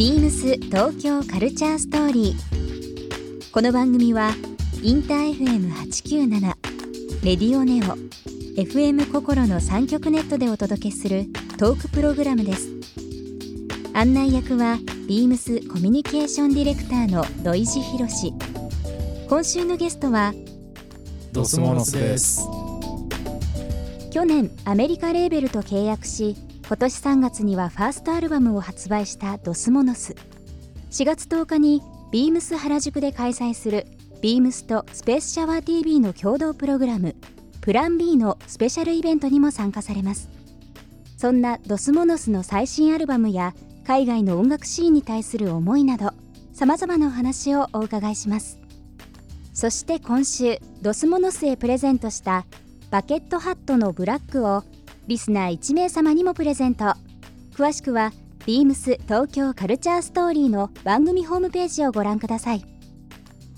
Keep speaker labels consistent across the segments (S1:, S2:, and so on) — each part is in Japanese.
S1: ビームス東京カルチャーストーリー。この番組はインター FM897 レディオネオ FM 心の三極ネットでお届けするトークプログラムです。案内役はビームスコミュニケーションディレクターの土井博志。今週のゲストは
S2: ドスモノスです。
S1: 去年アメリカレーベルと契約し今年3月にはファーストアルバムを発売したドスモノス。4月10日にビームス原宿で開催するビームスとスペースシャワー TV の共同プログラムプラン B のスペシャルイベントにも参加されます。そんなドスモノスの最新アルバムや海外の音楽シーンに対する思いなどさまざまなお話をお伺いします。そして今週ドスモノスへプレゼントしたバケットハットのブラックをリスナー1名様にもプレゼント詳しくは beams 東京カルチャーストーリーの番組ホームページをご覧ください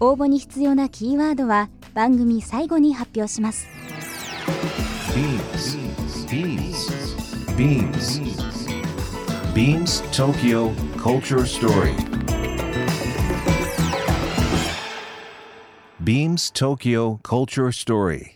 S1: 応募に必要なキーワードは番組最後に発表します
S3: Beams. Beams. Beams. Beams Tokyo Culture Story. Beams Tokyo Culture Story.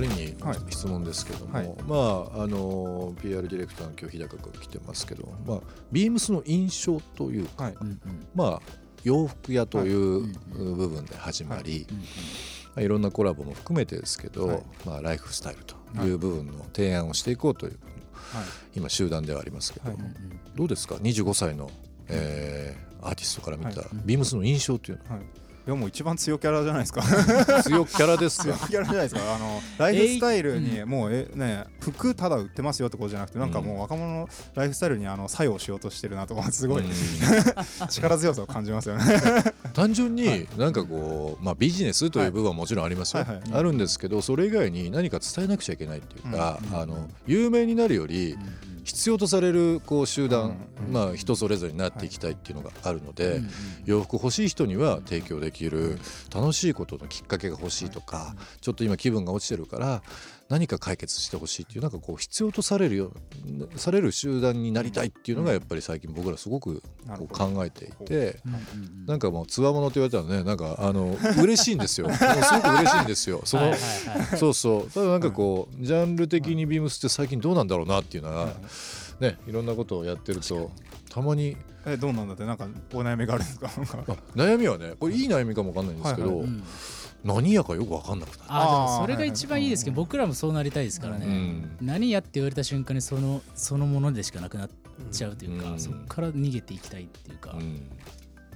S4: 人に
S2: はい
S4: 質問ですけども、
S2: はい。
S4: まああの PR ディレクターの今日日高君来てますけど、まあ、ビームスの印象というか、
S2: はい。
S4: まあ洋服屋という部分で始まり、まあ、いろんなコラボも含めてですけど、
S2: はい。
S4: まあ、ライフスタイルという部分の提案をしていこうという、
S2: はい。
S4: 今集団ではありますけど、
S2: はい。
S4: どうですか？25歳の、えーアーティストから見た
S2: はい。
S4: ビームスの印象というの
S2: はい。いやもう一番強キャラじゃないですか。
S4: は強キャラです
S2: 強
S4: か
S2: キャラじゃないですか。あのライフスタイルにもうえね服ただ売ってますよってことじゃなくてなんかもう若者のライフスタイルにあの作用しようとしてるなとかすごい
S4: うん。
S2: 力強さを感じますよね。
S4: 単純になんかこう、まあ、ビジネスという部分はもちろんありますよ、
S2: はい。はい。
S4: あるんですけどそれ以外に何か伝えなくちゃいけないっていうか、
S2: うん。
S4: あの有名になるより必要とされるこう集団、
S2: うん
S4: まあ、人それぞれになっていきたいっていうのがあるので、洋服欲しい人には提供できる楽しいことのきっかけが欲しいとか、ちょっと今気分が落ちてるから何か解決してほしいっていうなんかこう必要とされるよされる集団になりたいっていうのがやっぱり最近僕らすごくこう考えていて。なんかもうつわものって言われたらねなんかあの 嬉しいんですよ。すごく嬉しいんですよ。そのそうそう。ただなんかこうジャンル的にビームスって最近どうなんだろうなっていうのはねいろんなことをやってるとたまに
S2: えどうなんだって？なんかお悩みがあるんですか？
S4: 悩みはねこれいい悩みかもわかんないんですけど、
S2: はいはい
S4: 何やかよくわかんなくなる。
S5: あでもそれが一番いいですけど、僕らもそうなりたいですからね、
S4: うん。
S5: 何やって言われた瞬間にそのそのものでしかなくなっちゃうというか、
S4: うん。
S5: そこから逃げていきたいっていうか、
S4: うん。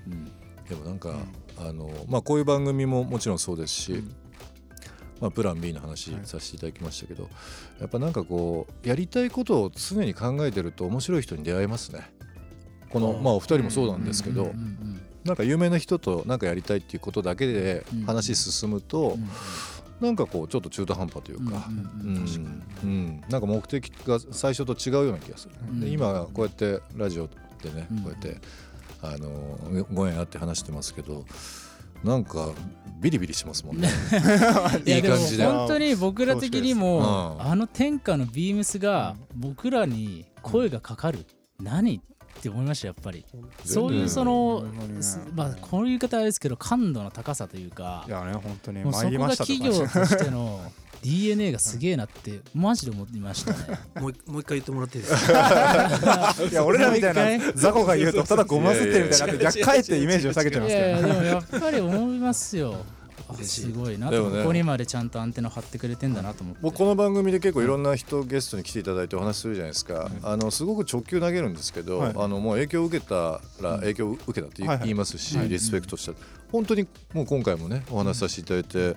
S5: うん。
S4: でもなんか、あのまあこういう番組ももちろんそうですし、まあ、プラン B の話
S2: はい。
S4: させていただきましたけど、やっぱなんかこうやりたいことを常に考えてると面白い人に出会えますね。このまあお二人もそうなんですけど、
S5: うんうん
S4: なんか有名な人となんかやりたいっていうことだけで
S5: うん。
S4: 話進むと、
S5: うん。
S4: なんかこうちょっと中途半端というか、なんか目的が最初と違うような気がする。
S5: うん。
S4: で今こうやってラジオでね、
S5: うん。
S4: こうやってあのご縁あって話してますけどなんかビリビリしますもんね。
S5: い
S4: いい感じで。
S5: 本当に僕ら的にも、
S4: うん。
S5: あの天下のビームスが僕らに声がかかる、何って思いましたやっぱり。そういうその、まあこういう言い方あれですけど感度の高さというか
S2: いやね本当に。
S5: もうそこが企業
S2: か
S5: としての DNA がすげえなってマジで思いましたね。
S6: もう一もう一回言ってもらっていいですか？
S2: いや俺らみたいな雑魚が言うとただごますってるみたいになって逆かえってイメージを下げちゃいますけど
S5: いやいやでもやっぱり思いますよ。あ
S6: 嬉しい。
S5: すごいな
S4: でもね。
S5: とここにまでちゃんとアンテナ張ってくれてんだなと思って。
S4: 僕この番組で結構いろんな人ゲストに来ていただいてお話しするじゃないですか、あのすごく直球投げるんですけど、
S2: はい。
S4: あのもう影響を受けたら影響を受けたって言いますし、
S2: はい。
S4: リスペクトした、本当にもう今回もねお話しさせていただいて、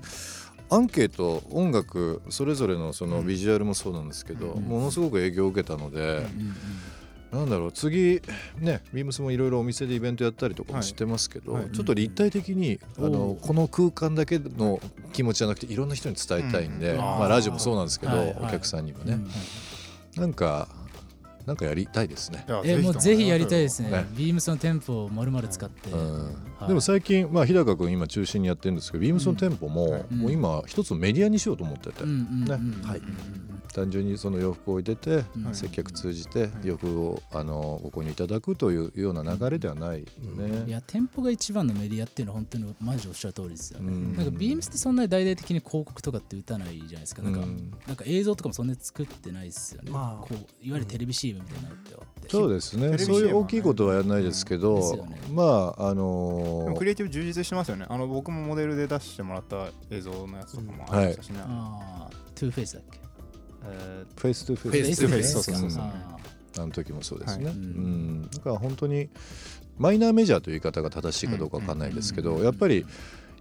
S4: アンケート音楽それぞれのその
S2: うん。
S4: ビジュアルもそうなんですけど、
S2: うん。
S4: ものすごく影響を受けたので、
S5: うんうん
S4: なんだろう次ねビームスもいろいろお店でイベントやったりとかも
S2: はい
S4: してますけど、
S2: はい
S4: ちょっと立体的に、あ
S5: お
S4: の
S5: う
S4: この空間だけの気持ちじゃなくていろんな人に伝えたいんで、
S2: うん
S4: まあ、ラジオもそうなんですけど、
S5: はいはい。
S4: お客さんにもね、
S5: うん
S4: なんかなんかやりたいですね。
S5: えもうぜひやりたいですね。
S4: ね。
S5: ビームスの店舗を丸々使って、
S4: うん。
S5: はい。
S4: でも最近、まあ、日高君今中心にやってるんですけどビームスの店舗も,、
S5: うん。
S4: もう今一つのメディアにしようと思ってて、
S5: うんうんうん
S4: ね
S5: うん
S4: はい単純にその洋服を置いて接客通じて洋服をあのご購入いただくというような流れではないよね。
S5: いや店舗が一番のメディアっていうのは本当にマジおっしゃる通りですよね、
S4: うん。
S5: なんかビームスってそんなに大々的に広告とかって打たないじゃないですかな。んか,、
S4: うん。
S5: なんか映像とかもそんなに作ってないですよね、
S6: まあ。
S5: こういわゆるテレビ CM みたいになってあって、
S4: そうですね。そういう大きいことはやらないですけど、まああ
S2: で
S4: の
S2: もクリエイティブ充実してますよね。あの僕もモデルで出してもらった映像のやつとかもありましたしね、
S5: ああ two face だっけ？
S2: え face to fa
S5: face to face。
S2: そうそうそう。
S5: あ
S4: あの時もそうですね、
S2: はい。
S4: うん。だから本当にマイナーメジャーという言い方が正しいかどうかわかんないですけど、やっぱり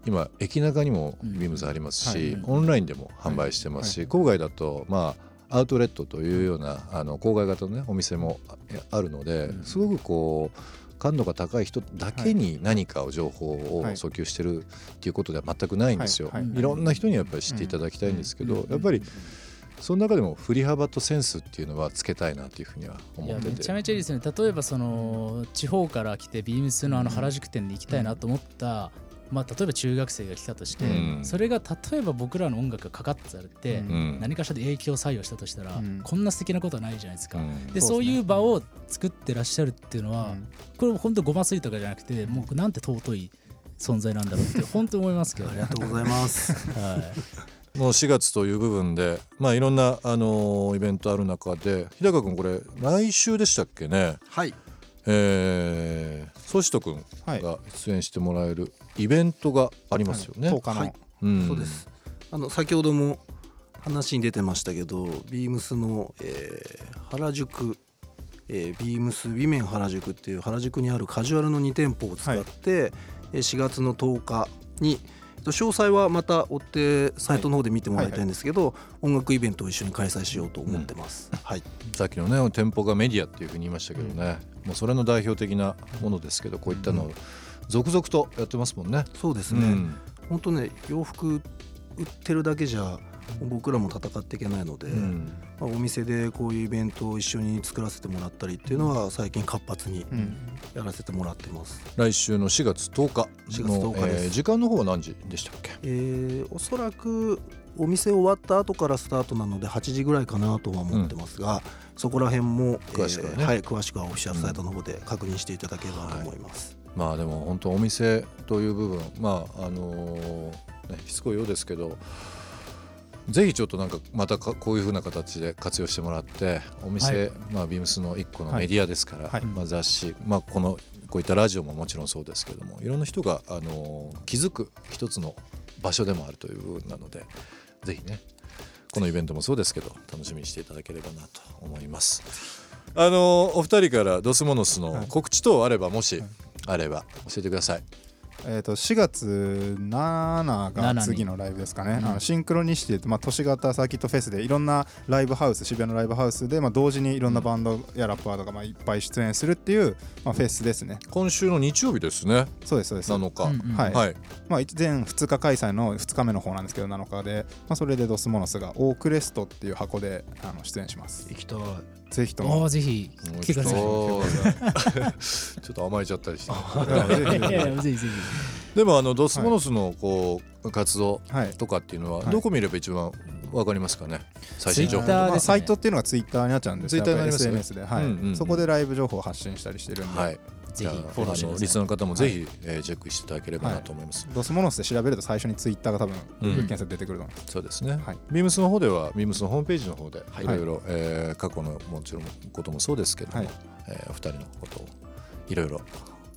S4: 今駅中にもビームズありますし、
S5: うん。
S4: オンラインでも販売してますし、
S2: はい。
S4: 郊外だとまあアウトレットというようなあの郊外型のねお店もああるので、
S5: うん。
S4: すごくこう感度が高い人だけに何かを情報を
S2: はい。
S4: 訴求してるっていうことでは全くないんですよ。
S2: はい。
S4: ろんな人にやっぱり知っていただきたいんですけど、
S5: うん。
S4: やっぱりその中でも振り幅とセンスっていうのはつけたいなっていうふうには思ってて。
S5: いやめちゃめちゃいいですね。例えばその地方から来てビームスのあの原宿店に行きたいなと思った、まあ、例えば中学生が来たとして、
S4: うん。
S5: それが例えば僕らの音楽がかかってたって、
S2: うん。
S4: うん
S5: 何かしらで影響作用したとしたら、
S2: うん。
S5: こんな素敵なことはないじゃないですか、
S4: うん。
S5: でそういう場を作ってらっしゃるっていうのは、これ本当ごますりとかじゃなくてもうなんて尊い存在なんだろうって本当に思いますけどね。
S6: ありが。とうございます。
S5: は い
S4: もう4月という部分で、まあ、いろんな、あのーイベントある中で日高君これ来週でしたっけね？
S6: はい。
S4: えー、ソシト君
S2: はい。
S4: が出演してもらえるイベントがありますよね。
S2: 10日の、
S6: はい。
S4: うん。
S6: そうです。あの先ほども話に出てましたけど、ビームスの、えー原宿、えービームスウィメン原宿っていう原宿にあるカジュアルの2店舗を使って、えー4月の10日にえっと詳細はまた追ってサイトの方で見てもらいたいんですけど、音楽イベントを一緒に開催しようと思ってます。はい。
S4: さっきのね店舗がメディアっていうふうに言いましたけどね、もうそれの代表的なものですけどこういったのを続々とやってますもんね。
S6: そうですね。
S4: うん
S6: 本当ね洋服売ってるだけじゃ僕らも戦っていけないので、
S4: うん。
S6: まあ、お店でこういうイベントを一緒に作らせてもらったりっていうのは最近活発に
S2: うん。
S6: やらせてもらってます。
S4: 来週の4月10日
S6: 4
S4: の
S6: 月10日
S4: えー時間の方は何時でしたっけ？
S6: えーおそらくお店終わった後からスタートなので8時ぐらいかなとは思ってますが、そこら辺も
S4: 詳しくはね。
S6: はい、詳しくはオフィシャルサイトの方で確認していただければと思います。
S4: まあでも本当お店という部分まああのーねしつこいようですけどぜひちょっとなんかまたかこういうふうな形で活用してもらってお店、
S5: はい
S4: まあビームスの一個のメディアですから、
S2: はい
S4: まあ、雑誌、まあ、このこういったラジオももちろんそうですけどもいろんな人が、あのー気づく一つの場所でもあるという部分なのでぜひねこのイベントもそうですけど楽しみにしていただければなと思います。あのーお二人からドスモノスの告知等あればもしあれば教えてください。
S2: えー、と4月7が次のライブですかね、
S5: うん。
S2: あのシンクロニシティって、まあ、都市型サーキットフェスでいろんなライブハウス渋谷のライブハウスで、まあ、同時にいろんなバンドやラッパーとか、まあ、いっぱい出演するっていう、まあ、フェスですね。
S4: 今週の日曜日ですね。
S2: そうですそうです。
S4: 7日、
S5: うんうん
S2: はい。
S4: はい。
S2: まあ、一全2日開催の2日目の方なんですけど7日で、まあ、それでドスモノスがオークレストっていう箱であの出演します。
S6: 行きたい。
S2: ぜひと
S5: お
S2: も
S5: ーぜひ。来てください。
S4: ちょっと甘えちゃったりしてでもあのドスモノスのこう活動
S2: はい。
S4: とかっていうのは
S2: はい。
S4: どこ見れば一番わかりますかね？最新情報。
S2: サイトっていうのがツイッターになっちゃうんです
S4: Twitter になりますよね。
S2: SNS で、そこでライブ情報を発信したりしてるんで、
S5: ぜひ
S4: じゃあ
S5: フォローしてくだ
S4: リスナーの方もぜひ、えーチェックしていただければなと思います、
S2: ドスモノスで調べると最初にツイッターが多分
S4: うん。
S2: 検索出てくると思います、
S4: そうですね、
S2: はい。
S4: ビームスの方ではビームスのホームページの方で
S2: はい。
S4: いろいろ、えー過去のもちろんこともそうですけども、
S2: はい。
S4: えーお二人のことをいろいろ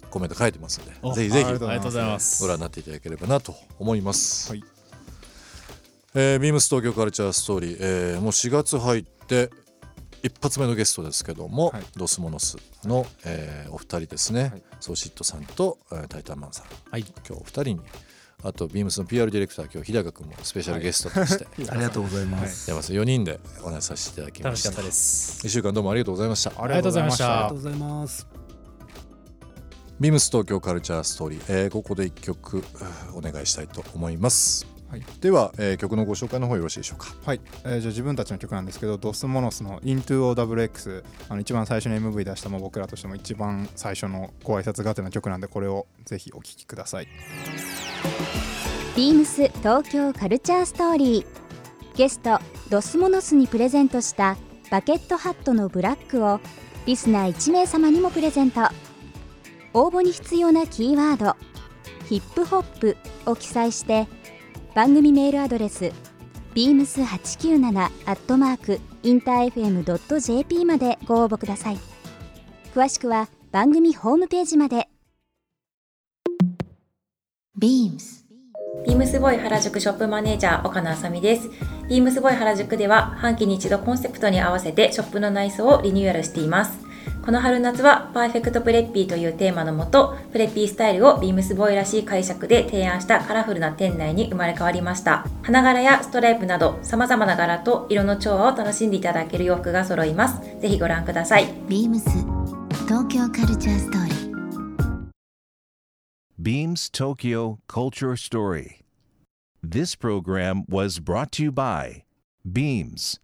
S4: コメント書いてますんで
S5: お
S4: ぜひぜひ
S2: ありがとう
S5: ありがとうございます。
S4: ご覧になっていただければなと思います。
S2: はい。
S4: えービームス東京カルチャーストーリー、えーもう4月入って一発目のゲストですけども、
S2: はい。
S4: ドスモノスの、えーお二人ですね、
S2: はい。
S4: ソーシットさんと、えータイタンマンさん。
S5: はい。
S4: 今日お二人にあとビームスの PR ディレクター今日日高君もスペシャルゲストとして、
S6: ありがとうございます、
S4: 山瀬4人でお話しさせていただきまし
S5: 楽したかったです。
S4: 1週間どうもありがとうございました。
S2: ありが
S5: とうございました。
S6: ありがとうございます。
S4: ビームス東京カルチャーストーリー、えーここで1曲うんお願いしたいと思います、
S2: はい。
S4: では、えー曲のご紹介の方よろしいでしょうか？
S2: はい、えーじゃあ自分たちの曲なんですけどドスモノスの IntoOWX あの一番最初に MV 出したもう僕らとしても一番最初のご挨拶がての曲なんでこれをぜひお聴きください。
S1: ビームス東京カルチャーストーリー。ゲストドスモノスにプレゼントしたバケットハットのブラックをリスナー1名様にもプレゼント。応募に必要なキーワードヒップホップを記載して番組メールアドレス beams897 アットマークインター FM.jp までご応募ください詳しくは番組ホームページまで
S7: BEAMS
S8: ビームスボーイ原宿ショップマネージャー岡野あさみです。ビームスボーイ原宿では半期に一度コンセプトに合わせてショップの内装をリニューアルしています。この春夏はパーフェクトプレッピーというテーマのもと、プレッピースタイルをビームスボーイらしい解釈で提案したカラフルな店内に生まれ変わりました。花柄やストライプなど様々な柄と色の調和を楽しんでいただける洋服が揃います。ぜひご覧ください。
S7: BEAMS 東京カルチャーストーリー
S3: Beams Tokyo Culture Story. This program was brought to you by Beams.